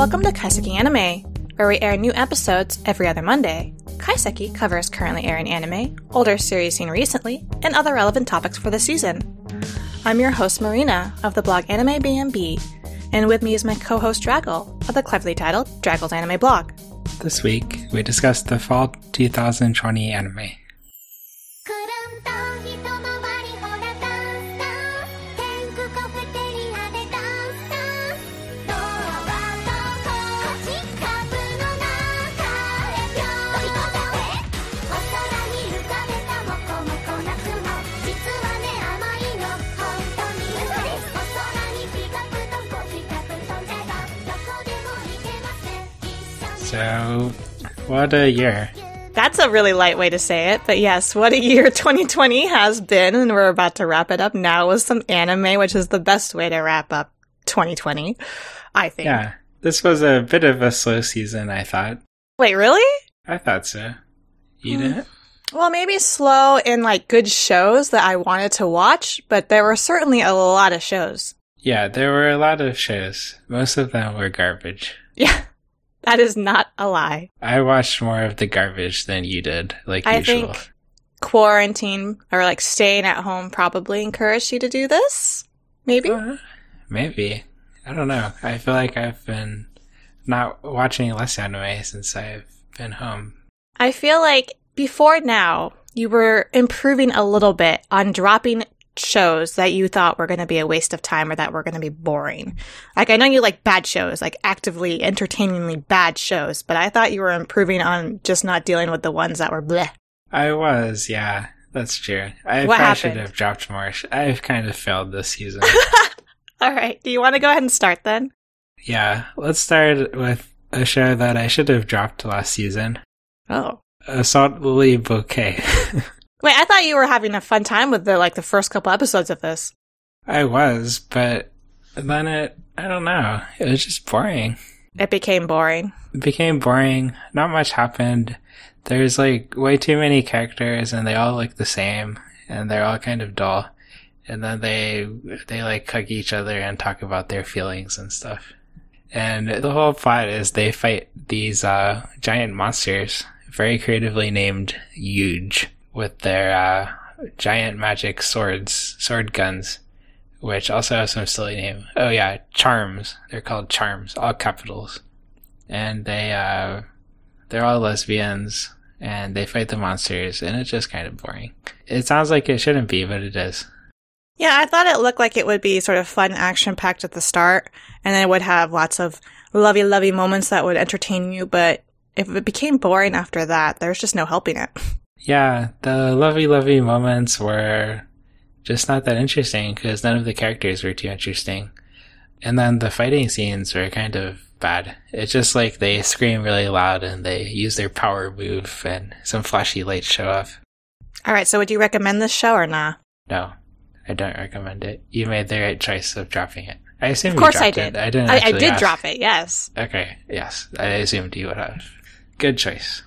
Welcome to Kaiseki Anime, where we air new episodes every other Monday. Kaiseki covers currently airing anime, older series seen recently, and other relevant topics for the season. I'm your host Marina of the blog Anime BMB, and with me is my co-host Draggle of the cleverly titled Draggle's Anime blog. This week, we discussed the fall 2020 anime. So, what a year. That's a really light way to say it, but yes, what a year 2020 has been, and we're about to wrap it up now with some anime, which is the best way to wrap up 2020, I think. Yeah, this was a bit of a slow season, I thought. Wait, really? I thought so. You Hmm. didn't? Well, maybe slow in like good shows that I wanted to watch, but there were certainly a lot of shows. Yeah, there were a lot of shows. Most of them were garbage. Yeah, that is not a lie. I watched more of the garbage than you did, like I usual. think quarantine or like staying at home probably encouraged you to do this. Maybe. Uh, maybe. I don't know. I feel like I've been not watching less anime since I've been home. I feel like before now, you were improving a little bit on dropping shows that you thought were going to be a waste of time or that were going to be boring. Like, I know you like bad shows, like actively, entertainingly bad shows, but I thought you were improving on just not dealing with the ones that were bleh. I was, yeah. That's true. I What probably should have dropped more. I've kind of failed this season. All right. Do you want to go ahead and start then? yeah, let's start with a show that I should have dropped last season. Oh. Assault Lily Bouquet. Wait, I thought you were having a fun time with the, like, the first couple episodes of this. I was, but then it, I don't know, it was just boring. It became boring. It became boring. Not much happened. There's like way too many characters and they all look the same and they're all kind of dull. And then they, they like hug each other and talk about their feelings and stuff. And the whole plot is they fight these, uh, giant monsters, very creatively named Huge, with their, uh, giant magic swords, sword guns, which also have some silly name. Oh yeah, Charms. They're called Charms, all capitals and they uh they're all lesbians and they fight the monsters and it's just kind of boring. It sounds like it shouldn't be, but it is. Yeah, I thought it looked like it would be sort of fun, action packed at the start, and then it would have lots of lovey lovey moments that would entertain you. But if it became boring after that, there's just no helping it. Yeah, the lovey lovey moments were just not that interesting because none of the characters were too interesting. And then the fighting scenes were kind of bad. It's just like they scream really loud and they use their power move and some flashy lights show off. All right, so would you recommend this show or not? No, I don't recommend it. You made the right choice of dropping it. I assume Of course you I did. It. I didn't. I, I did ask. drop it. Yes. Okay, yes. I assumed you would have. Good choice.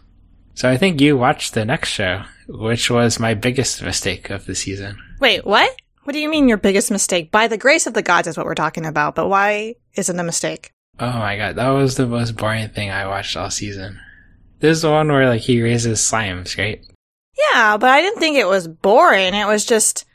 So I think you watched the next show, which was my biggest mistake of the season. Wait, what? What do you mean your biggest mistake? By the grace of the gods is what we're talking about, but why isn't a mistake? Oh my god, that was the most boring thing I watched all season. This is the one where like he raises slimes, right? Yeah, but I didn't think it was boring. It was just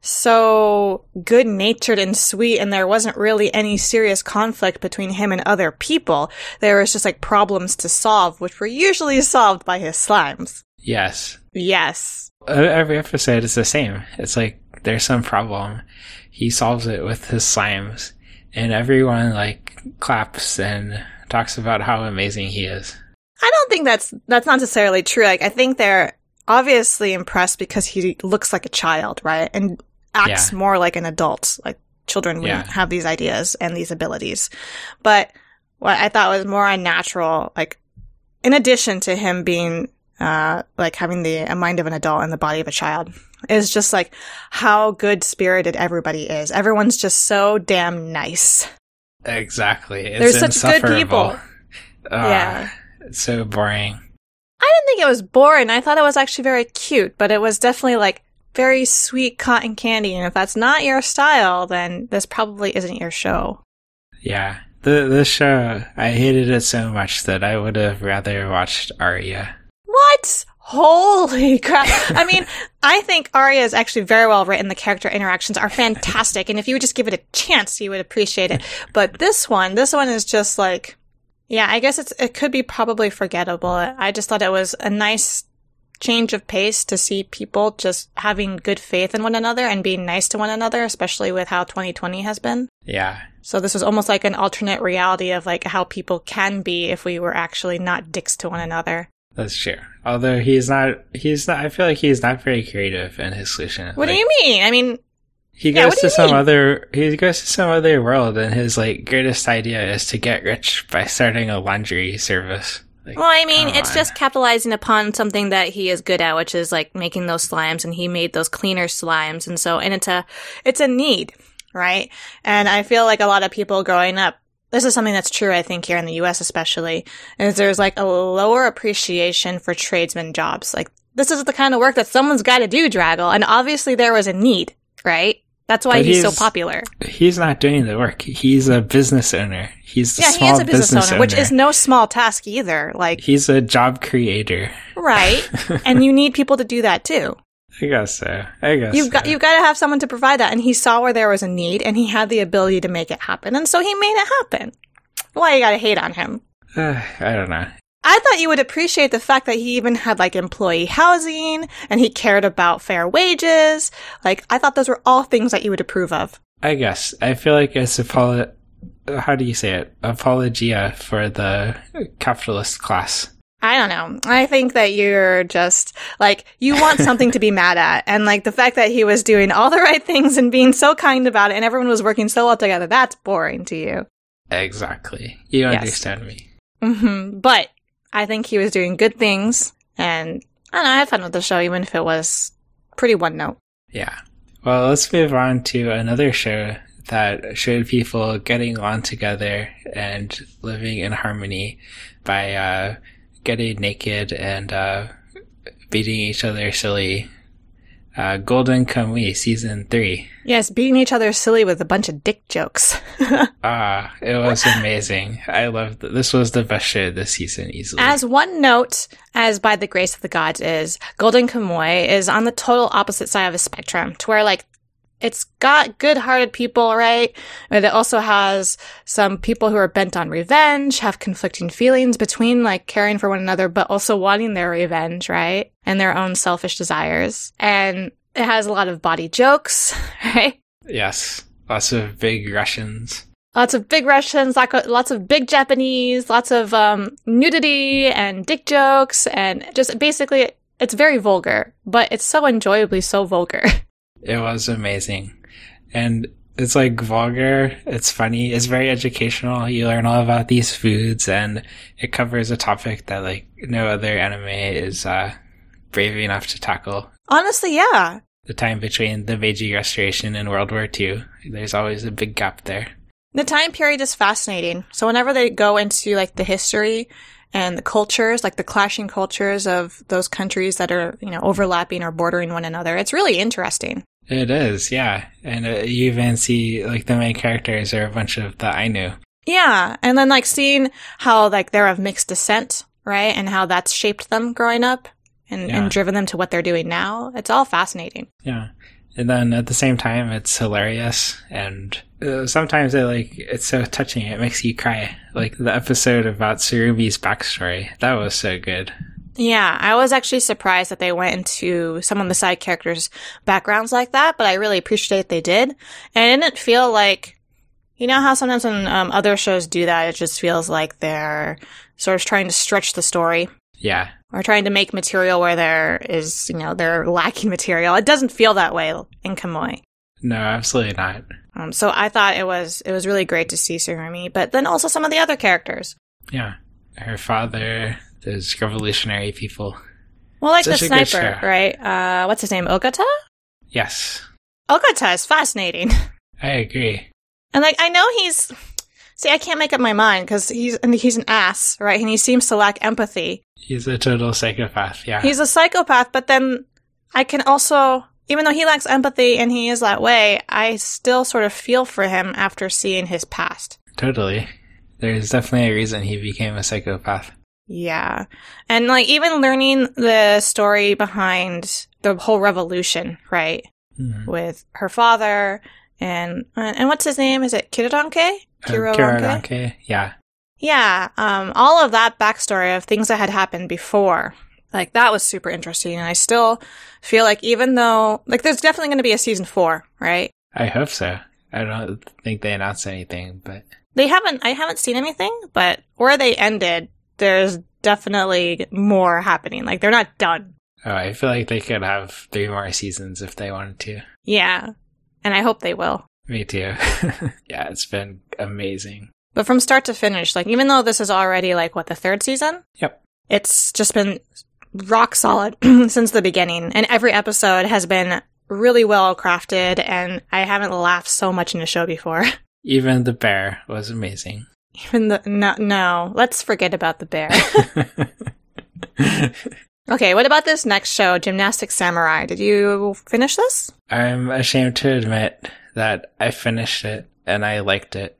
so good natured and sweet, and there wasn't really any serious conflict between him and other people. There was just like problems to solve, which were usually solved by his slimes. Yes. Yes. Every episode is the same. It's like there's some problem. He solves it with his slimes, and everyone like claps and talks about how amazing he is. I don't think that's that's not necessarily true. Like I think they're obviously impressed because he looks like a child, right? And acts Yeah. more like an adult. Like children Yeah. wouldn't have these ideas and these abilities. But what I thought was more unnatural, like in addition to him being uh like having the a mind of an adult and the body of a child, is just like how good spirited everybody is. Everyone's just so damn nice. Exactly. It's They're such good people. Ah, Yeah. It's so boring. I didn't think it was boring. I thought it was actually very cute, but it was definitely like very sweet cotton candy. And if that's not your style, then this probably isn't your show. Yeah. The the show I hated it so much that I would have rather watched Arya. What? Holy crap. I mean, I think Arya is actually very well written. The character interactions are fantastic. And if you would just give it a chance, you would appreciate it. But this one, this one is just like, yeah, I guess it's, it could be probably forgettable. I just thought it was a nice change of pace to see people just having good faith in one another and being nice to one another, especially with how 2020 has been. Yeah. So this was almost like an alternate reality of like how people can be if we were actually not dicks to one another. That's true. Although he's not, he's not. I feel like he's not very creative in his solution. What do you mean? I mean, He goes do to some mean? other. He goes to some other world, and his like greatest idea is to get rich by starting a laundry service. Like, Well, I mean, it's on. just capitalizing upon something that he is good at, which is like making those slimes, and he made those cleaner slimes, and so, and it's a, it's a need, right? And I feel like a lot of people growing up, this is something that's true, I think, here in the U.S. especially, is there's like a lower appreciation for tradesman jobs. Like, this is the kind of work that someone's got to do, Draggle, and obviously there was a need, right? That's why But he's, so popular. he's not doing the work. He's a business owner. He's a Yeah, small he is a business, owner, which is no small task either. Like, He's a job creator. right? and you need people to do that too. I guess so. I guess You've got you've got to have someone to provide that, and he saw where there was a need, and he had the ability to make it happen, and so he made it happen. Why you gotta hate on him? Uh, I don't know. I thought you would appreciate the fact that he even had like employee housing, and he cared about fair wages. Like I thought those were all things that you would approve of. I guess I feel like it's a apolo- How do you say it? Apologia for the capitalist class. I don't know. I think that you're just like you want something to be mad at, and like the fact that he was doing all the right things and being so kind about it, and everyone was working so well together. That's boring to you. Exactly. You Yes. understand me. hmm But I think he was doing good things, and I don't know. I had fun with the show, even if it was pretty one note. Yeah. Well, let's move on to another show that showed people getting along together and living in harmony by uh, getting naked and uh, beating each other silly. Uh, Golden Kamuy season three. Yes, beating each other silly with a bunch of dick jokes. Ah, it was amazing. I loved it. This was the best show this season easily. As one note, as by the grace of the gods is, Golden Kamuy is on the total opposite side of the spectrum, to where like it's got good-hearted people, right? But it also has some people who are bent on revenge, have conflicting feelings between like caring for one another, but also wanting their revenge, right? And their own selfish desires. And it has a lot of body jokes, right? yes, lots of big Russians. Lots of big Russians, lots of big Japanese, lots of um, nudity and dick jokes, and just basically, it's very vulgar, but it's so enjoyably so vulgar. It was amazing. And it's like vulgar, it's funny, it's very educational. You learn all about these foods and it covers a topic that like no other anime is uh brave enough to tackle. Honestly, yeah. The time between the Meiji Restoration and World War II. There's always a big gap there. The time period is fascinating. So whenever they go into like the history and the cultures, like the clashing cultures of those countries that are, you know, overlapping or bordering one another, it's really interesting. It is, yeah. And uh, you even see like the main characters are a bunch of the Ainu. Yeah. And then like seeing how like they're of mixed descent, right? And how that's shaped them growing up and, Yeah. and driven them to what they're doing now. It's all fascinating. Yeah. And then at the same time, it's hilarious. And uh, sometimes it like, it's so touching. It makes you cry. Like the episode about Tsurumi's backstory. That was so good. Yeah. I was actually surprised that they went into some of the side characters' backgrounds like that, but I really appreciate they did. And it didn't feel like, you know how sometimes when um, other shows do that, it just feels like they're sort of trying to stretch the story. Yeah. or trying to make material where there is, you know, they're lacking material. It doesn't feel that way in Kamuy. No, absolutely not. Um, so I thought it was it was really great to see Tsurumi, but then also some of the other characters. Yeah. Her father, those revolutionary people. Well, like Such the sniper, right? Uh, what's his name? Ogata. Yes. Ogata is fascinating, I agree. and like I know he's. See, I can't make up my mind because he's and he's an ass, right? And he seems to lack empathy. He's a total psychopath. Yeah. He's a psychopath, but then I can also, even though he lacks empathy and he is that way, I still sort of feel for him after seeing his past. totally. There's definitely a reason he became a psychopath. Yeah. And like even learning the story behind the whole revolution, right? Mhm. With her father and and what's his name? Is it Kiriranke? Uh, Kiriranke? Yeah. Yeah, um, all of that backstory of things that had happened before, like that was super interesting. And I still feel like even though, like, there's definitely going to be a season four, right? I hope so. I don't think they announced anything, but They haven't, I haven't seen anything, but where they ended, there's definitely more happening. Like they're not done. oh, I feel like they could have three more seasons if they wanted to. Yeah. And I hope they will. Me too. yeah, it's been amazing. But from start to finish, like even though this is already like what the third season, Yep. it's just been rock solid since the beginning, and every episode has been really well crafted. And I haven't laughed so much in a show before. Even the bear was amazing. Even the no, no, let's forget about the bear. okay, what about this next show, Gymnastic Samurai? Did you finish this? I'm ashamed to admit that I finished it and I liked it.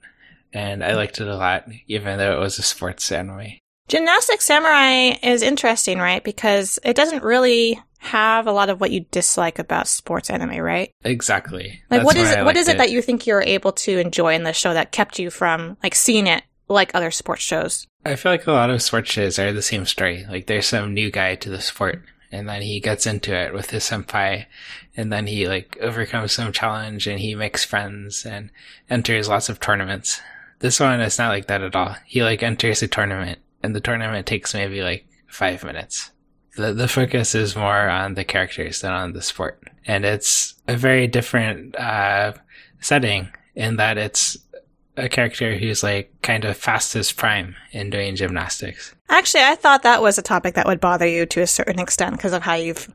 And I liked it a lot, even though it was a sports anime. Gymnastic Samurai is interesting, right? Because it doesn't really have a lot of what you dislike about sports anime, right? Exactly. Like, That's what is it? What is liked it that you think you're able to enjoy in the show that kept you from like seeing it like other sports shows? I feel like a lot of sports shows are the same story. Like there's some new guy to the sport and then he gets into it with his senpai and then he like overcomes some challenge and he makes friends and enters lots of tournaments. This one is not like that at all. He like enters a tournament and the tournament takes maybe like five minutes. The, the focus is more on the characters than on the sport. And it's a very different, uh, setting in that it's a character who's like kind of fastest prime in doing gymnastics. Actually, I thought that was a topic that would bother you to a certain extent because of how you've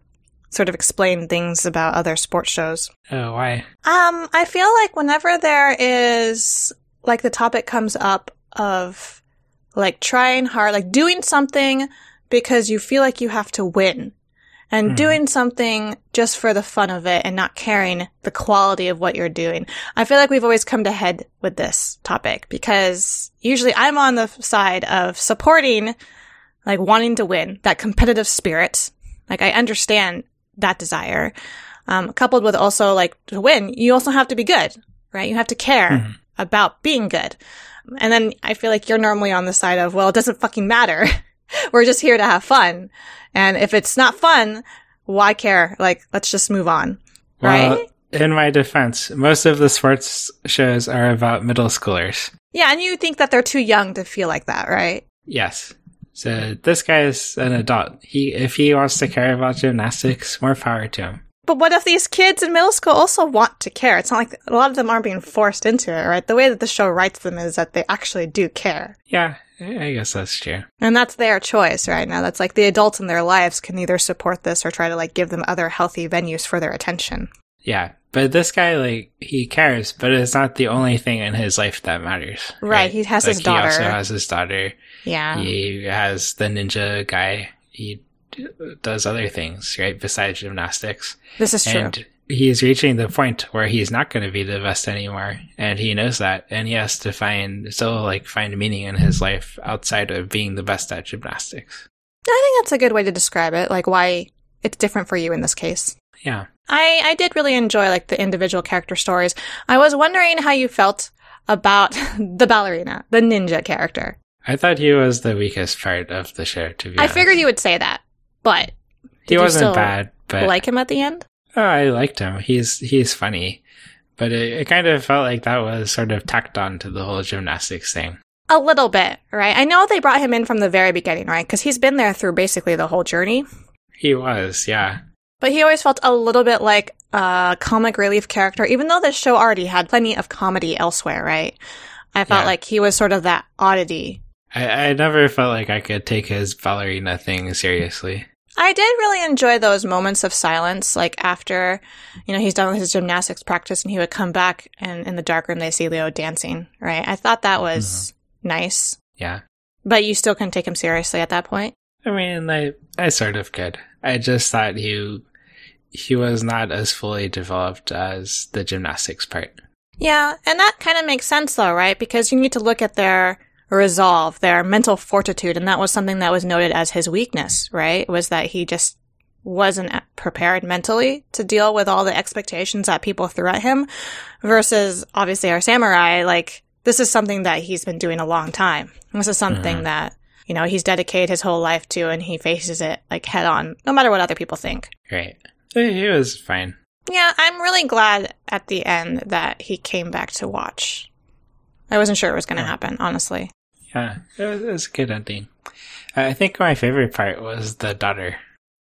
sort of explained things about other sports shows. Oh, why? Um, I feel like whenever there is like the topic comes up of like trying hard, like doing something because you feel like you have to win and Mhm. doing something just for the fun of it and not caring the quality of what you're doing. I feel like we've always come to head with this topic because usually I'm on the side of supporting like wanting to win, that competitive spirit. Like I understand that desire. Um, coupled with also like to win, you also have to be good, right? You have to care Mhm. about being good. And then I feel like you're normally on the side of, well, it doesn't fucking matter. We're just here to have fun. And if it's not fun, why care? Like, let's just move on. Well, Right? in my defense, most of the sports shows are about middle schoolers. Yeah. And you think that they're too young to feel like that, right? Yes. So this guy is an adult. He, if he wants to care about gymnastics, more power to him. But what if these kids in middle school also want to care? It's not like a lot of them aren't being forced into it, right? The way that the show writes them is that they actually do care. Yeah, Eh, I guess that's true. And that's their choice right now. That's like the adults in their lives can either support this or try to like give them other healthy venues for their attention. Yeah, but this guy, like, he cares, but it's not the only thing in his life that matters. Right, he has his daughter. He also has his daughter. Yeah. He has the ninja guy. He does other things, right, besides gymnastics. This is true. And he's reaching the point where he's not going to be the best anymore, and he knows that, and he has to find still like find meaning in his life outside of being the best at gymnastics. I think that's a good way to describe it, like why it's different for you in this case. Yeah, I, I did really enjoy like the individual character stories. I was wondering how you felt about the ballerina, the ninja character. I thought he was the weakest part of the show. To be I honest. figured you would say that, but he wasn't still bad, but like him at the end? Oh, I liked him. He's he's funny, but it, it kind of felt like that was sort of tacked on to the whole gymnastics thing. A little bit, right? I know they brought him in from the very beginning, right? Because he's been there through basically the whole journey. He was, yeah. But he always felt a little bit like a comic relief character, even though the show already had plenty of comedy elsewhere, right? I felt Yeah. like he was sort of that oddity. I, I never felt like I could take his ballerina thing seriously. I did really enjoy those moments of silence, like after, you know, he's done with his gymnastics practice and he would come back and in the dark room they see Leo dancing, right? I thought that was mm-hmm. nice, Yeah. but you still couldn't take him seriously at that point. I mean, I I sort of could. I just thought he he was not as fully developed as the gymnastics part. Yeah, and that kind of makes sense though, right? Because you need to look at their resolve, their mental fortitude, and that was something that was noted as his weakness, right? Was that he just wasn't prepared mentally to deal with all the expectations that people threw at him versus obviously our samurai, like this is something that he's been doing a long time. This is something Mhm. that, you know, he's dedicated his whole life to and he faces it like head on, no matter what other people think. Right. He he was fine. Yeah, I'm really glad at the end that he came back to watch. I wasn't sure it was going to Yeah. happen, honestly. Yeah, it was, it was a good ending. I think my favorite part was the daughter.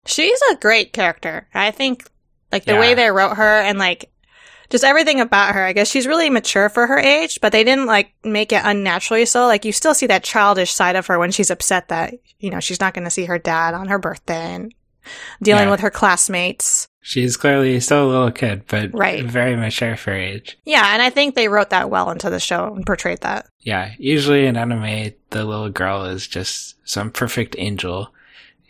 She's a great character. I think, like, the Yeah. way they wrote her and, like, just everything about her. I guess she's really mature for her age, but they didn't, like, make it unnaturally so. Like, you still see that childish side of her when she's upset that, you know, she's not going to see her dad on her birthday and dealing Yeah. with her classmates. She's clearly still a little kid, but Right. very mature for her age. Yeah, and I think they wrote that well into the show and portrayed that. Yeah, usually in anime, the little girl is just some perfect angel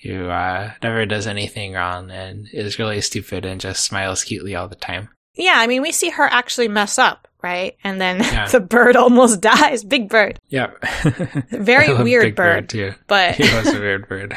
who uh, never does anything wrong and is really stupid and just smiles cutely all the time. Yeah, I mean, we see her actually mess up, right? And then Yeah. the bird almost dies. Big bird. Yeah. Very weird Big bird. too. But He was a weird bird.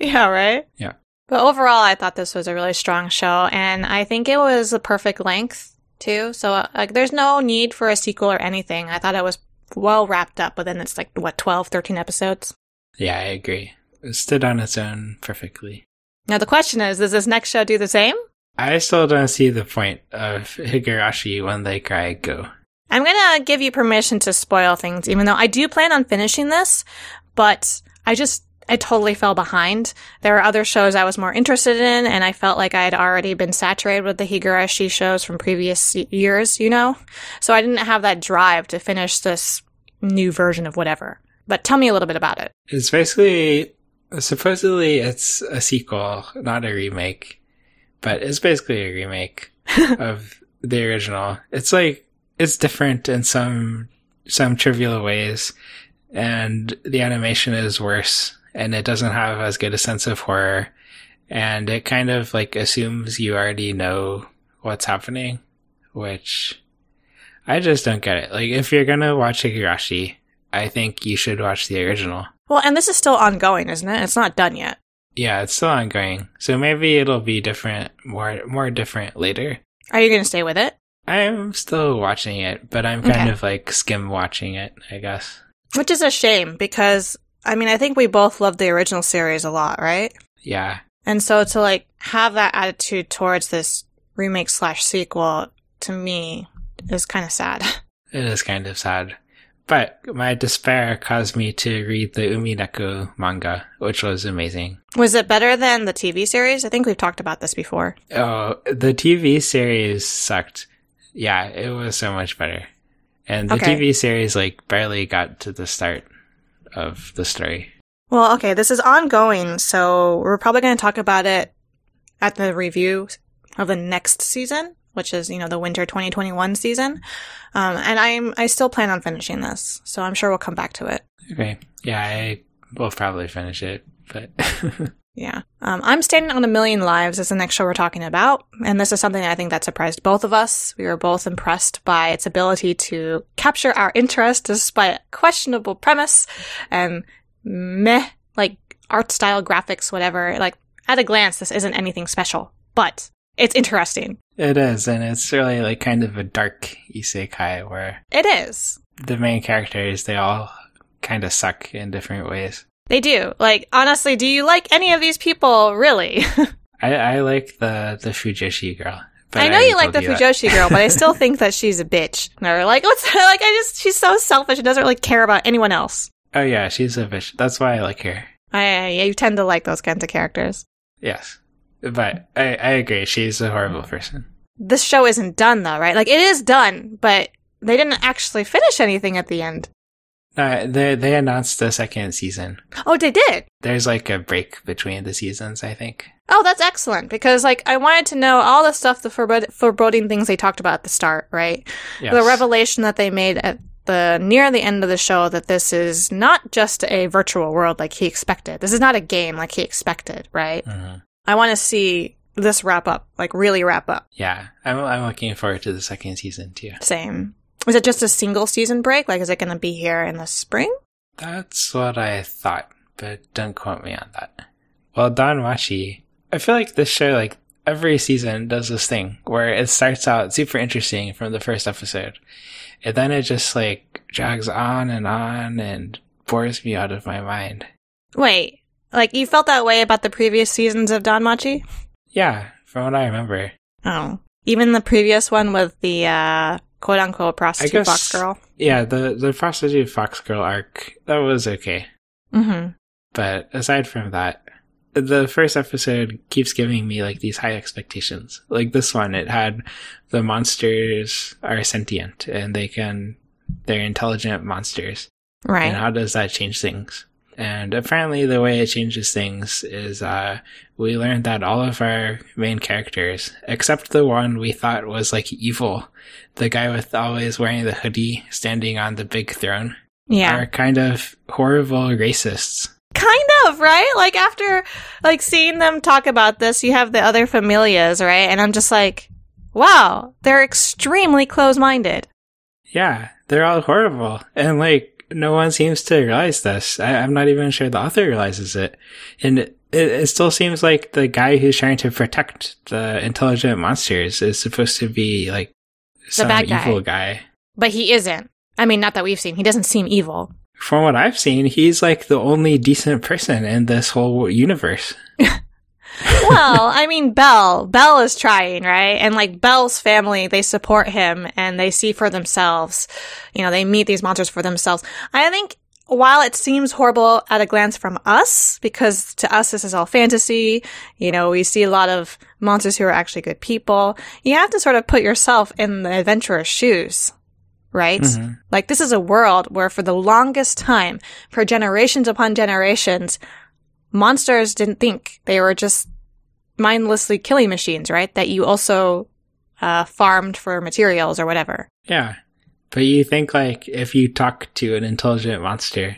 yeah, right? Yeah. But overall, I thought this was a really strong show, and I think it was a perfect length, too. So, uh, like, there's no need for a sequel or anything. I thought it was well wrapped up but then its, like, what, 12, 13 episodes? yeah, I agree. It stood on its own perfectly. Now, the question is, does this next show do the same? I still don't see the point of Higurashi when they cry go. I'm gonna give you permission to spoil things, even though I do plan on finishing this, but I just, I totally fell behind. There were other shows I was more interested in, and I felt like I had already been saturated with the Higurashi shows from previous years, you know? So I didn't have that drive to finish this new version of whatever. But tell me a little bit about it. It's basically supposedly it's a sequel, not a remake, but it's basically a remake of the original. It's like it's different in some some trivial ways, and the animation is worse, and it doesn't have as good a sense of horror, and it kind of like assumes you already know what's happening, which I just don't get it. Like if you're gonna watch Higurashi, I think you should watch the original. Well, and this is still ongoing, isn't it? It's not done yet. Yeah, it's still ongoing. So maybe it'll be different, more more different later. Are you gonna stay with it? I'm still watching it, but I'm kind Okay. of like skim watching it, I guess. Which is a shame because, I mean, I think we both loved the original series a lot, right? Yeah. And so to like have that attitude towards this remake slash sequel to me is kind of sad. It is kind of sad. But my despair caused me to read the Umineko manga, which was amazing. Was it better than the TV series? I think we've talked about this before. Oh, the TV series sucked. Yeah, it was so much better. And the Okay. TV series like barely got to the start of the story. Well, okay, this is ongoing, so we're probably going to talk about it at the review of the next season, which is, you know, the winter 2021 season. Um, and I'm, I still plan on finishing this, so I'm sure we'll come back to it. Okay. Yeah, I will probably finish it, but Yeah. Um, I'm Standing on a Million Lives is the next show we're talking about. And this is something I think that surprised both of us. We were both impressed by its ability to capture our interest despite a questionable premise and meh, like art style, graphics, whatever. Like at a glance, this isn't anything special, but it's interesting. it is, and it's really like kind of a dark isekai where It is. the main characters they all kind of suck in different ways. They do. Like, honestly, do you like any of these people, really? I, I like the the Fujoshi girl. But I know already you like the told that. Uh, Fujoshi girl, but I still think that she's a bitch. Or like, what's like? I just she's so selfish and doesn't really care about anyone else. Oh yeah, she's a bitch. That's why I like her. I yeah, you tend to like those kinds of characters. Yes, but I I agree. She's a horrible person. This show isn't done though, right? Like it is done, but they didn't actually finish anything at the end. Uh, they they announced the second season. Oh, they did. There's like a break between the seasons. I think. Oh, that's excellent because like I wanted to know all the stuff, the forbod- foreboding things they talked about at the start, right? Yes. The revelation that they made at the near the end of the show that this is not just a virtual world like he expected. This is not a game like he expected, right? Mhm. I want to see this wrap up, like really wrap up. Yeah, I'm I'm looking forward to the second season too. Same. Is it just a single season break? Like, is it going to be here in the spring? That's what I thought, but don't quote me on that. Well, DanMachi, I feel like this show, like every season, does this thing where it starts out super interesting from the first episode, and then it just like drags on and on and bores me out of my mind. Wait, like you felt that way about the previous seasons of DanMachi? Yeah, from what I remember. Oh, even the previous one with the uh, quote unquote prostitute guess- fox girl. Yeah, the the prostitute fox girl arc that was okay, Mm-hmm. but aside from that, the first episode keeps giving me like these high expectations. Like this one, it had the monsters are sentient and they can they're intelligent monsters. Right. And how does that change things? And apparently the way it changes things is uh we learned that all of our main characters, except the one we thought was like evil, the guy with always wearing the hoodie standing on the big throne, yeah. are kind of horrible racists. Kind of, right? Like after like seeing them talk about this, you have the other familias, right? And I'm just like, wow, they're extremely close-minded. Yeah, they're all horrible. And like, no one seems to realize this. I, I'm not even sure the author realizes it. And it, it still seems like the guy who's trying to protect the intelligent monsters is supposed to be like some bad guy. evil guy. But he isn't. I mean, not that we've seen. He doesn't seem evil. From what I've seen, he's like the only decent person in this whole universe. well, I mean, Belle. Belle is trying, right? And like Belle's family, they support him and they see for themselves. You know, they meet these monsters for themselves. I think while it seems horrible at a glance from us, because to us this is all fantasy, you know, we see a lot of monsters who are actually good people, you have to sort of put yourself in the adventurer's shoes. Right? Mhm. Like this is a world where for the longest time, for generations upon generations, monsters didn't think. They were just mindlessly killing machines, right? That you also uh, farmed for materials or whatever. Yeah. But you think like if you talk to an intelligent monster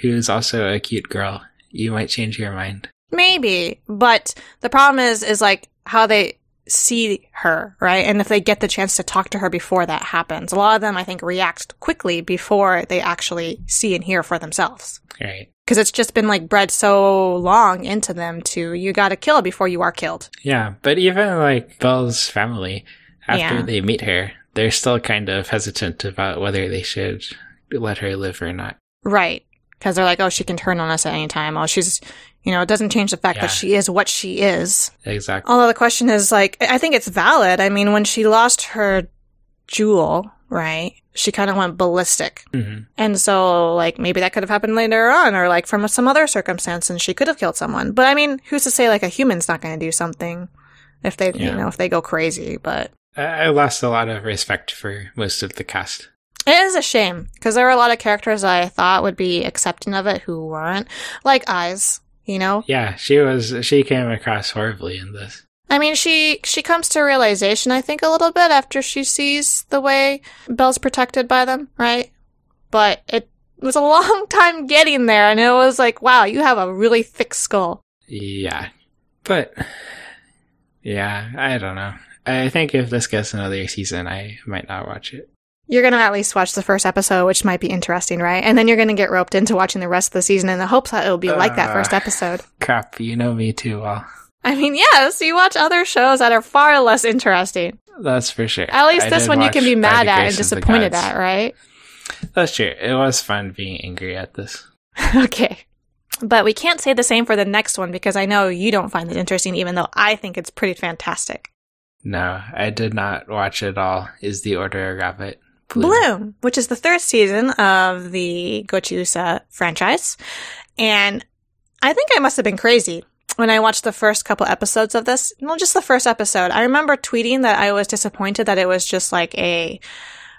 who's also a cute girl, you might change your mind. Maybe, but the problem is, is like how they see her, right? And if they get the chance to talk to her before that happens, a lot of them, I think, react quickly before they actually see and hear for themselves. Right. Because it's just been like bred so long into them to you gotta kill before you are killed. Yeah, but even like Belle's family, after Yeah. they meet her, they're still kind of hesitant about whether they should let her live or not. Right. Because they're like, oh, she can turn on us at any time. Oh, she's, you know, it doesn't change the fact Yeah. that she is what she is. Exactly. Although the question is like, I think it's valid. I mean, when she lost her jewel, right, she kind of went ballistic. hmm And so, like, maybe that could have happened later on, or like from some other circumstance, and she could have killed someone. But I mean, who's to say like a human's not going to do something if they, you know, if they go crazy? But I lost a lot of respect for most of the cast. it is a shame because there were a lot of characters I thought would be accepting of it who weren't, like Ais. You know, Yeah, she was. She came across horribly in this. I mean, she she comes to realization, I think, a little bit after she sees the way Belle's protected by them, right? But it was a long time getting there, and it was like, wow, you have a really thick skull. Yeah, but yeah, I don't know. I think if this gets another season, I might not watch it. You're gonna at least watch the first episode, which might be interesting, right? And then you're gonna get roped into watching the rest of the season in the hopes that it'll be like that Uh. first episode. Crap, you know me too well. I mean, yes, you watch other shows that are far less interesting. That's for sure. At least I this one you can be mad at and Grace of the disappointed at, right? That's true. It was fun being angry at this. okay. But we can't say the same for the next one because I know you don't find it interesting, even though I think it's pretty fantastic. No, I did not watch it all. Is the Order of Rabbit Bloom, which is the third season of the Gochiusa franchise. And I think I must have been crazy when I watched the first couple episodes of this. Well, just the first episode. I remember tweeting that I was disappointed that it was just like a,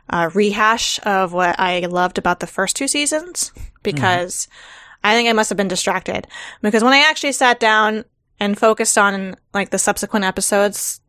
a rehash of what I loved about the first two seasons because I think I must have been distracted. Because when I actually sat down and focused on like the subsequent episodes,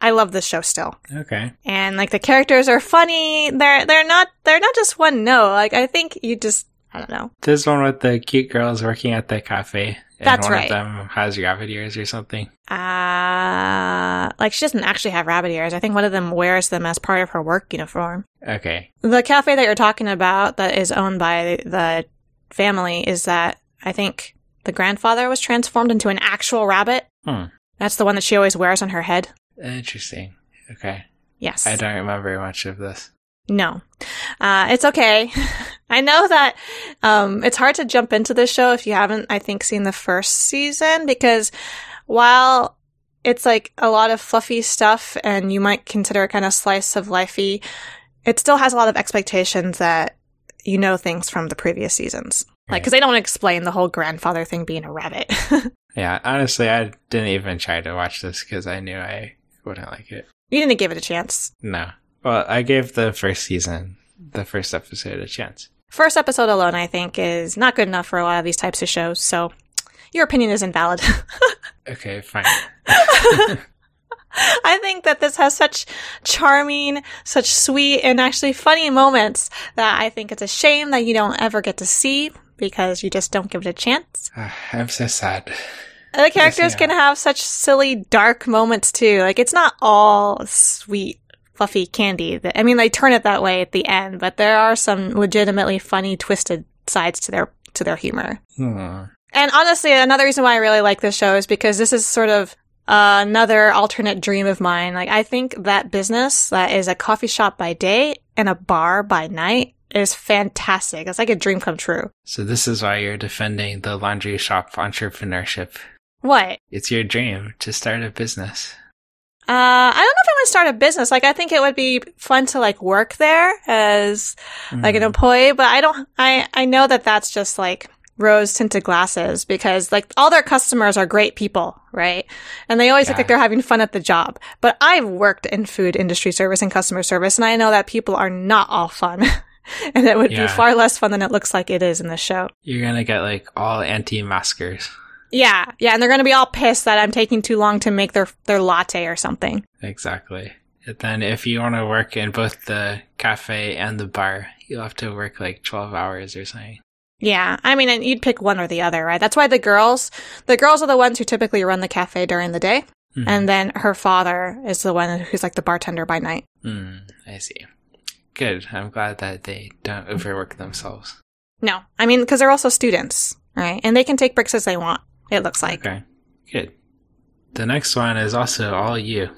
I love this show still Okay. and like the characters are funny. They're they're not they're not just one note. Like I think you just I don't know. This one with the cute girls working at the cafe. And That's one right. of them has rabbit ears or something. Uh like she doesn't actually have rabbit ears. I think one of them wears them as part of her work uniform. Okay. The cafe that you're talking about that is owned by the family is that I think the grandfather was transformed into an actual rabbit. Hmm. That's the one that she always wears on her head. Interesting. Okay. Yes. I don't remember much of this. No. Uh, it's okay. I know that um, it's hard to jump into this show if you haven't, I think, seen the first season because while it's like a lot of fluffy stuff and you might consider it kind of slice of lifey, it still has a lot of expectations that you know things from the previous seasons. Like, because they don't explain the whole grandfather thing being a rabbit. Yeah, honestly, I didn't even try to watch this because I knew I wouldn't like it. you didn't give it a chance. No. Well, I gave the first season, the first episode, a chance. First episode alone, I think, is not good enough for a lot of these types of shows. So your opinion is invalid. Okay, fine. I think that this has such charming, such sweet, and actually funny moments that I think it's a shame that you don't ever get to see because you just don't give it a chance. Ah, I'm so sad. The characters yeah. can have such silly, dark moments too. Like it's not all sweet, fluffy candy. I mean, they turn it that way at the end, but there are some legitimately funny, twisted sides to their to their humor. Hmm. And honestly, another reason why I really like this show is because this is sort of uh, another alternate dream of mine. Like, I think that business that is a coffee shop by day and a bar by night is fantastic. It's like a dream come true. So this is why you're defending the laundry shop entrepreneurship. What? It's your dream to start a business. Uh, I don't know if I want to start a business. Like, I think it would be fun to like work there as like an Hmm. employee, but I don't, I, I know that that's just like rose tinted glasses because like all their customers are great people, right? And they always look like they're having fun at the job. But I've worked in food industry service and customer service and I know that people are not all fun. and it would Yeah. be far less fun than it looks like it is in the show. You're gonna get like all anti-maskers. Yeah. Yeah. And they're going to be all pissed that I'm taking too long to make their, their latte or something. Exactly. And then if you want to work in both the cafe and the bar, you'll have to work like 12 hours or something. Yeah, I mean, and you'd pick one or the other, right? That's why the girls, the girls are the ones who typically run the cafe during the day, Mhm. and then her father is the one who's like the bartender by night. Hmm, I see. Good. I'm glad that they don't overwork themselves. No, I mean, because they're also students, right? And they can take breaks as they want. It looks like. Okay. Good. The next one is also all you.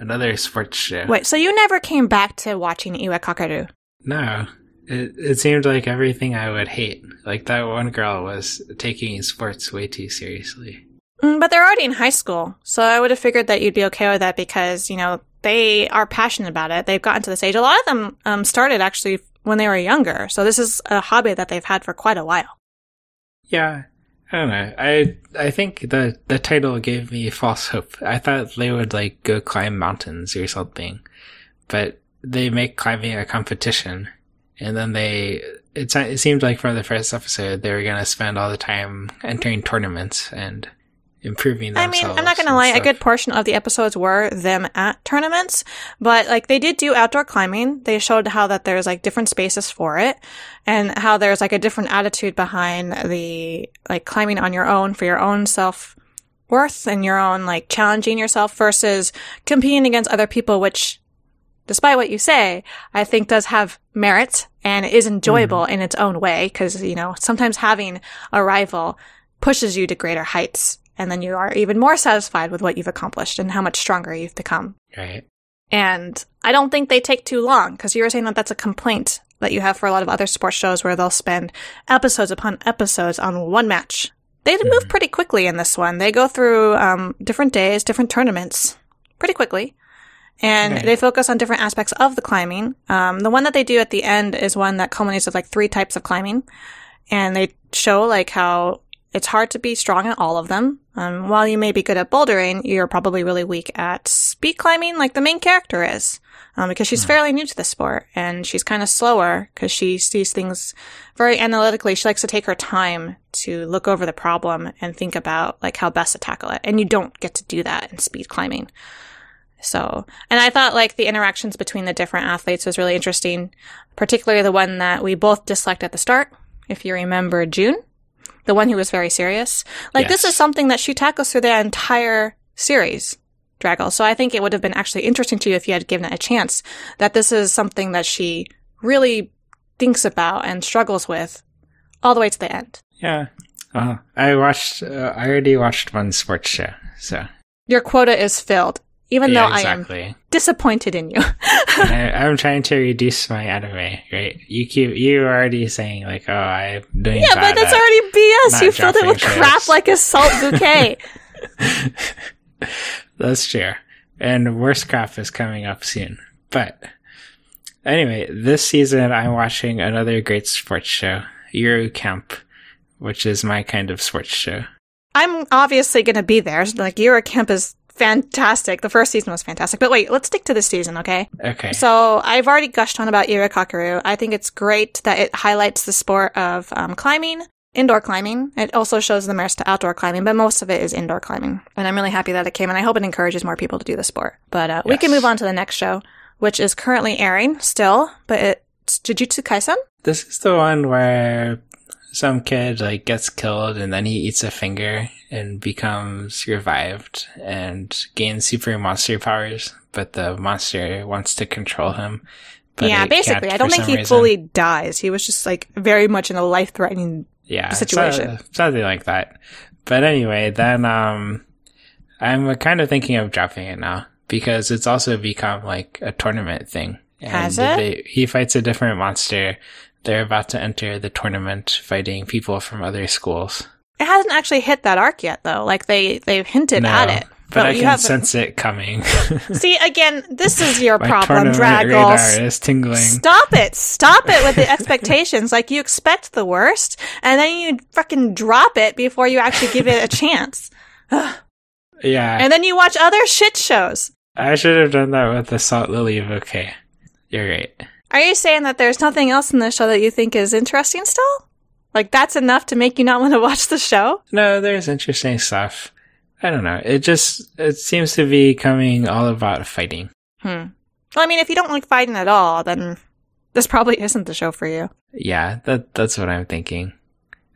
Another sports show. Wait, so you never came back to watching Iwa Kakeru? No. It, it seemed like everything I would hate. Like that one girl was taking sports way too seriously. Mm, but they're already in high school, so I would have figured that you'd be okay with that because you know they are passionate about it. They've gotten to this age. A lot of them um, started actually when they were younger, so this is a hobby that they've had for quite a while. Yeah. I don't know. I I think the the title gave me false hope. I thought they would like go climb mountains or something, but they make climbing a competition, and then they it it seemed like from the first episode they were gonna spend all the time entering tournaments and improving I mean, I'm not gonna and lie, a good portion of the episodes were them at tournaments, but like they did do outdoor climbing. They showed how that there's like different spaces for it and how there's like a different attitude behind the like climbing on your own for your own self worth and your own like challenging yourself versus competing against other people, which despite what you say, I think does have merit and is enjoyable mm-hmm. in its own way. Cause, you know, sometimes having a rival pushes you to greater heights and then you are even more satisfied with what you've accomplished and how much stronger you've become. right. And I don't think they take too long because you were saying that that's a complaint that you have for a lot of other sports shows where they'll spend episodes upon episodes on one match. They move pretty quickly in this one. They go through um, different days, different tournaments pretty quickly. And Right. they focus on different aspects of the climbing. Um, the one that they do at the end is one that culminates with like three types of climbing. And they show like how it's hard to be strong at all of them. Um, while you may be good at bouldering, you're probably really weak at speed climbing, like the main character is, um, because she's fairly new to the sport and she's kind of slower because she sees things very analytically. She likes to take her time to look over the problem and think about like how best to tackle it. And you don't get to do that in speed climbing. So, and I thought like the interactions between the different athletes was really interesting, particularly the one that we both disliked at the start. If you remember June, the one who was very serious. Like this is something that she tackles through the entire series, Draggle. So I think it would have been actually interesting to you if you had given it a chance that this is something that she really thinks about and struggles with all the way to the end. Yeah. Well, I watched. Uh, I already watched one sports show, so Your quota is filled, even yeah, though I am disappointed in you. I, I'm trying to reduce my anime. Right? You keep. You were already saying like, oh, I'm doing. yeah, but that's at- already BS. You filled it with crap like a salt bouquet. That's true. And worse crap is coming up soon. But anyway, this season I'm watching another great sports show, Yuru Camp, which is my kind of sports show. I'm obviously going to be there. Like, Yuru Camp is fantastic. The first season was fantastic. But wait, let's stick to this season, okay? Okay. So I've already gushed on about Iwa Kakeru. I think it's great that it highlights the sport of um, climbing, indoor climbing. It also shows the merits to outdoor climbing, but most of it is indoor climbing. And I'm really happy that it came, and I hope it encourages more people to do the sport. But uh, we can move on to the next show, which is currently airing still, but it's Jujutsu Kaisen. This is the one where some kid like gets killed and then he eats a finger and becomes revived and gains super monster powers, but the monster wants to control him. but yeah, basically. I don't think he reason. fully dies. He was just like very much in a life threatening. yeah situation. so- something like that. But anyway, then um, I'm kind of thinking of dropping it now because it's also become like a tournament thing. Has And it? they- he fights a different monster. They're about to enter the tournament, fighting people from other schools. It hasn't actually hit that arc yet, though. Like they they've hinted No, at it, but, I you can haven't- sense it coming. See, again, this is your problem, radar is tingling. Stop it! Stop it with the expectations. Like you expect the worst, and then you fucking drop it before you actually give it a chance. Yeah, And then you watch other shit shows. I should have done that with the Assault Lily bouquet. You're right. Are you saying that there's nothing else in the show that you think is interesting still? Like that's enough to make you not want to watch the show? No, there's interesting stuff. I don't know. It just it seems to be coming all about fighting. Hmm. Well, I mean, if you don't like fighting at all, then this probably isn't the show for you. Yeah, that that's what I'm thinking.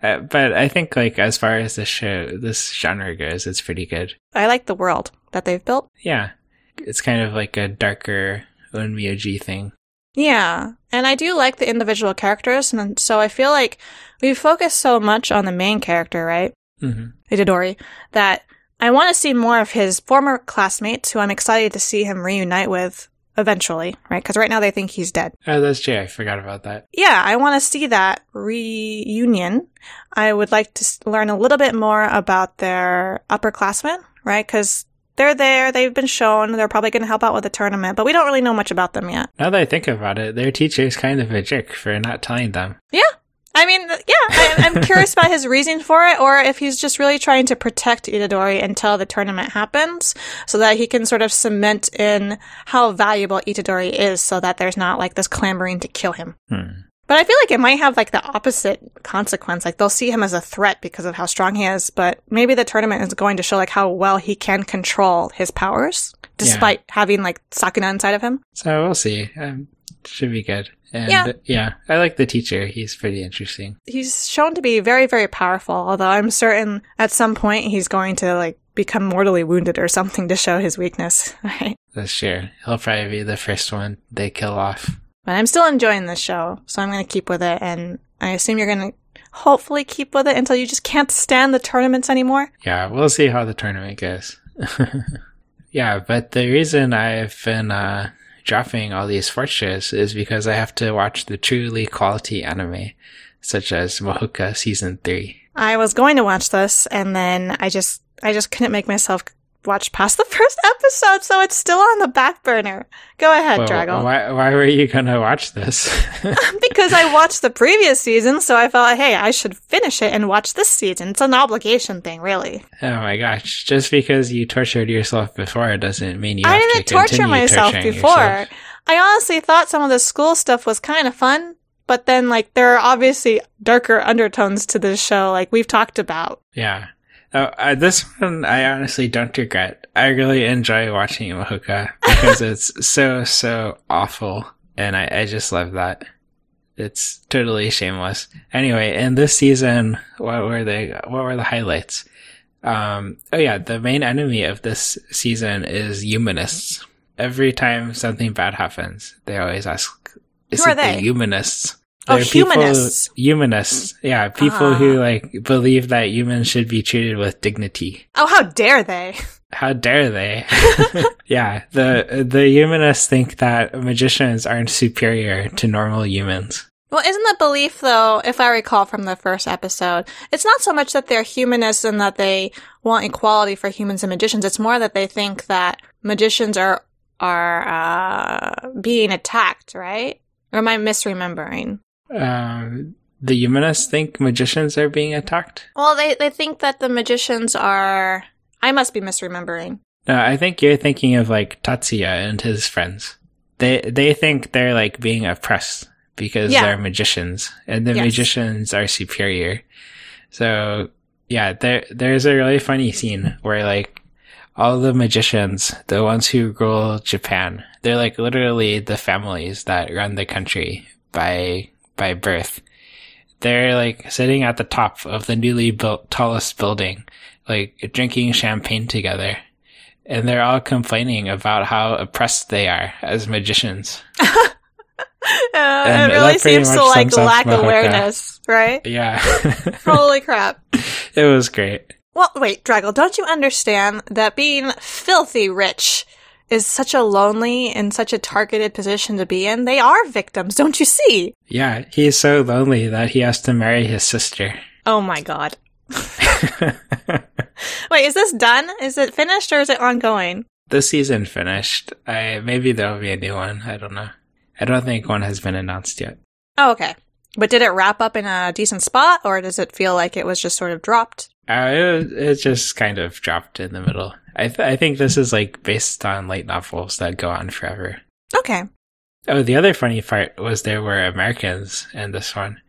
Uh, but I think like as far as this show, this genre goes, it's pretty good. I like the world that they've built. Yeah, it's kind of like a darker Onmyoji thing. Yeah, and I do like the individual characters, and so I feel like we focus so much on the main character, right, hmm Itadori, that I want to see more of his former classmates, who I'm excited to see him reunite with eventually, right? Because right now they think he's dead. Oh, that's true. I forgot about that. Yeah, I want to see that reunion. I would like to learn a little bit more about their upperclassmen, right? Because they're there, they've been shown, they're probably going to help out with the tournament, but we don't really know much about them yet. Now that I think about it, their teacher is kind of a jerk for not telling them. Yeah. I mean, yeah, I, I'm curious about his reason for it, or if he's just really trying to protect Itadori until the tournament happens, so that he can sort of cement in how valuable Itadori is, so that there's not like this clamoring to kill him. Hmm. But I feel like it might have like the opposite consequence. Like they'll see him as a threat because of how strong he is, but maybe the tournament is going to show like how well he can control his powers, despite having like Sukuna inside of him. So we'll see. Um, should be good. And Yeah. yeah, I like the teacher. He's pretty interesting. he's shown to be very, very powerful, although I'm certain at some point he's going to like become mortally wounded or something to show his weakness, right? That's sure. He'll probably be the first one they kill off. But I'm still enjoying this show, so I'm going to keep with it, and I assume you're going to hopefully keep with it until you just can't stand the tournaments anymore. Yeah, we'll see how the tournament goes. yeah, but the reason I've been uh, dropping all these shows is because I have to watch the truly quality anime, such as Mahouka Season 3. I was going to watch this, and then I just, I just couldn't make myself watch past the first episode, so it's still on the back burner. Go ahead, Well, Draggle. why, why were you gonna watch this? because I watched the previous season, so I felt, hey, I should finish it and watch this season. It's an obligation thing, really. oh my gosh, just because you tortured yourself before doesn't mean you I have didn't to torture myself before. yourself. I honestly thought some of the school stuff was kind of fun, but then, like, there are obviously darker undertones to this show, like we've talked about. Yeah. Oh, uh, this one I honestly don't regret. I really enjoy watching Mahouka because it's so so awful, and I, I just love that. It's totally shameless. Anyway, in this season, what were the what were the highlights? Um, oh yeah, the main enemy of this season is humanists. Every time something bad happens, they always ask, "Is Who are it the they? Humanists?" Oh, They're people- humanists. humanists. Yeah, people Ah. who like believe that humans should be treated with dignity. Oh, how dare they? How dare they? yeah, the the humanists think that magicians aren't superior to normal humans. Well, isn't the belief, though, if I recall from the first episode, it's not so much that they're humanists and that they want equality for humans and magicians. It's more that they think that magicians are are uh, being attacked, right? Or am I misremembering? Um, the humanists think magicians are being attacked. Well, they they think that the magicians are. I must be misremembering. No, I think you're thinking of like Tatsuya and his friends. They they think they're like being oppressed because Yeah. they're magicians, and the Yes. magicians are superior. So yeah, there there's a really funny scene where like all the magicians, the ones who rule Japan, they're like literally the families that run the country by by birth. They're like sitting at the top of the newly built tallest building, like drinking champagne together. And they're all complaining about how oppressed they are as magicians. Uh, And it really seems to like lack awareness, right? Yeah. Holy crap! it was great. Well, wait, Draggle, don't you understand that being filthy rich is such a lonely and such a targeted position to be in? They are victims, don't you see? Yeah, he's so lonely that he has to marry his sister. Oh my god. Wait, is this done? Is it finished or is it ongoing? the season finished. I maybe there'll be a new one. I don't know. I don't think one has been announced yet. Oh, okay. But did it wrap up in a decent spot or does it feel like it was just sort of dropped? Uh, it, it just kind of dropped in the middle. I th- I think this is like based on light novels that go on forever. Okay. Oh, the other funny part was there were Americans in this one.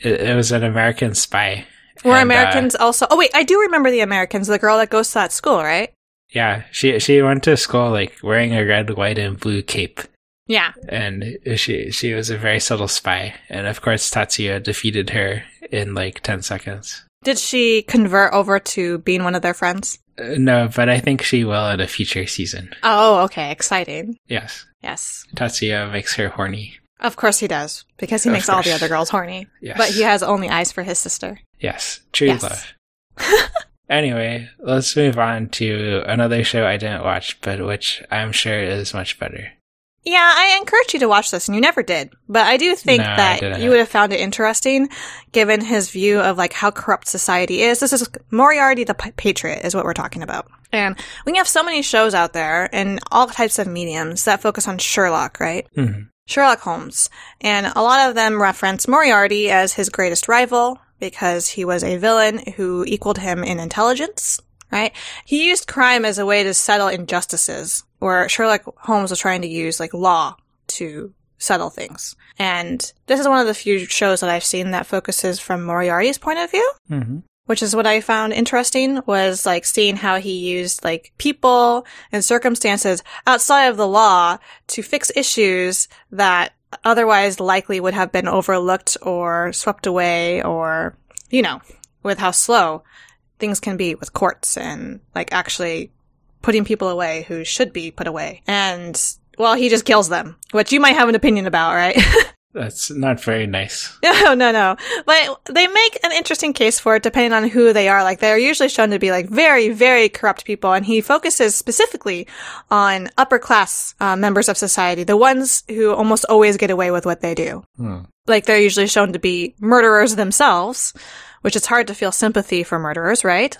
It, it was an American spy. Were And, uh, Americans also? Oh wait, I do remember the Americans. The girl that goes to that school, right? yeah, she she went to school like wearing a red, white, and blue cape, Yeah. and she she was a very subtle spy. And of course, Tatsuya defeated her in like ten seconds. Did she convert over to being one of their friends? Uh, no, but I think she will at a future season. Oh, okay. Exciting. Yes, Yes. Tatsuya makes her horny. Of course he does, because he Of makes all the other girls horny. Yes, But he has only eyes for his sister. Yes, true Yes. love. anyway, let's move on to another show I didn't watch, but which I'm sure is much better. Yeah, I encourage you to watch this, and you never did. But I do think No, that you would have found it interesting, given his view of like how corrupt society is. This is Moriarty the P- Patriot, is what we're talking about. And we have so many shows out there in all types of mediums that focus on Sherlock, right? Mhm. Sherlock Holmes. And a lot of them reference Moriarty as his greatest rival because he was a villain who equaled him in intelligence, right? He used crime as a way to settle injustices, where Sherlock Holmes was trying to use like law to settle things. And this is one of the few shows that I've seen that focuses from Moriarty's point of view Mhm. which is what I found interesting was like seeing how he used like people and circumstances outside of the law to fix issues that otherwise likely would have been overlooked or swept away or, you know, with how slow things can be with courts and like actually putting people away who should be put away. And well, he just kills them, which you might have an opinion about, right? That's not very nice. No, no, no. But they make an interesting case for it depending on who they are. Like they're usually shown to be like very, very corrupt people. And he focuses specifically on upper class uh, members of society, the ones who almost always get away with what they do. Hmm. Like they're usually shown to be murderers themselves, which it's hard to feel sympathy for murderers, right?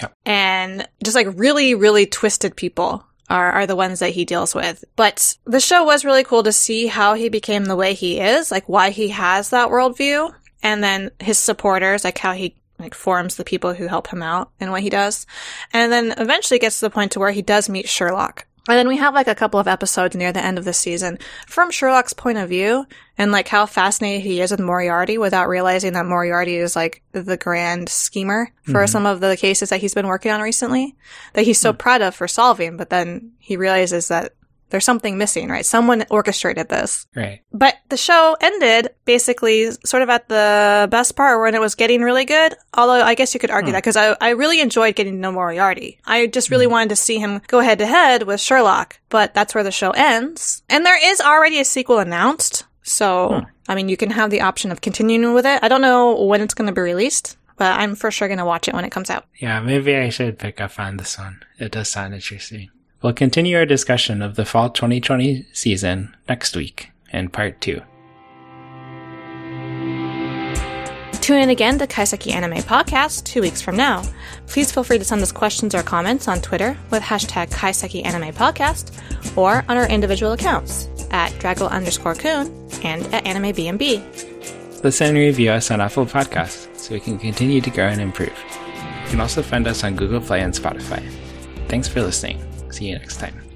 Yep. And just like really, really twisted people are, are the ones that he deals with. But the show was really cool to see how he became the way he is, like why he has that worldview, and then his supporters, like how he like forms the people who help him out and what he does. And then eventually gets to the point to where he does meet Sherlock. And then we have like a couple of episodes near the end of the season from Sherlock's point of view and like how fascinated he is with Moriarty without realizing that Moriarty is like the grand schemer for Mhm. some of the cases that he's been working on recently that he's so proud of for solving. But then he realizes that there's something missing, right? Someone orchestrated this. Right. But the show ended basically sort of at the best part when it was getting really good. Although I guess you could argue Hmm. that because I, I really enjoyed getting to know Moriarty. I just really wanted to see him go head to head with Sherlock. But that's where the show ends. And there is already a sequel announced. So, Hmm. I mean, you can have the option of continuing with it. I don't know when it's going to be released, but I'm for sure going to watch it when it comes out. Yeah, maybe I should pick up on this one. It does sound interesting. We'll continue our discussion of the fall 2020 season next week in part two. Tune in again to Kaiseki Anime Podcast two weeks from now. Please feel free to send us questions or comments on Twitter with hashtag Kaiseki Anime Podcast or on our individual accounts at Draggle underscore Coon and at Anime BNB. Listen and review us on Apple Podcasts so we can continue to grow and improve. You can also find us on Google Play and Spotify. Thanks for listening. See you next time.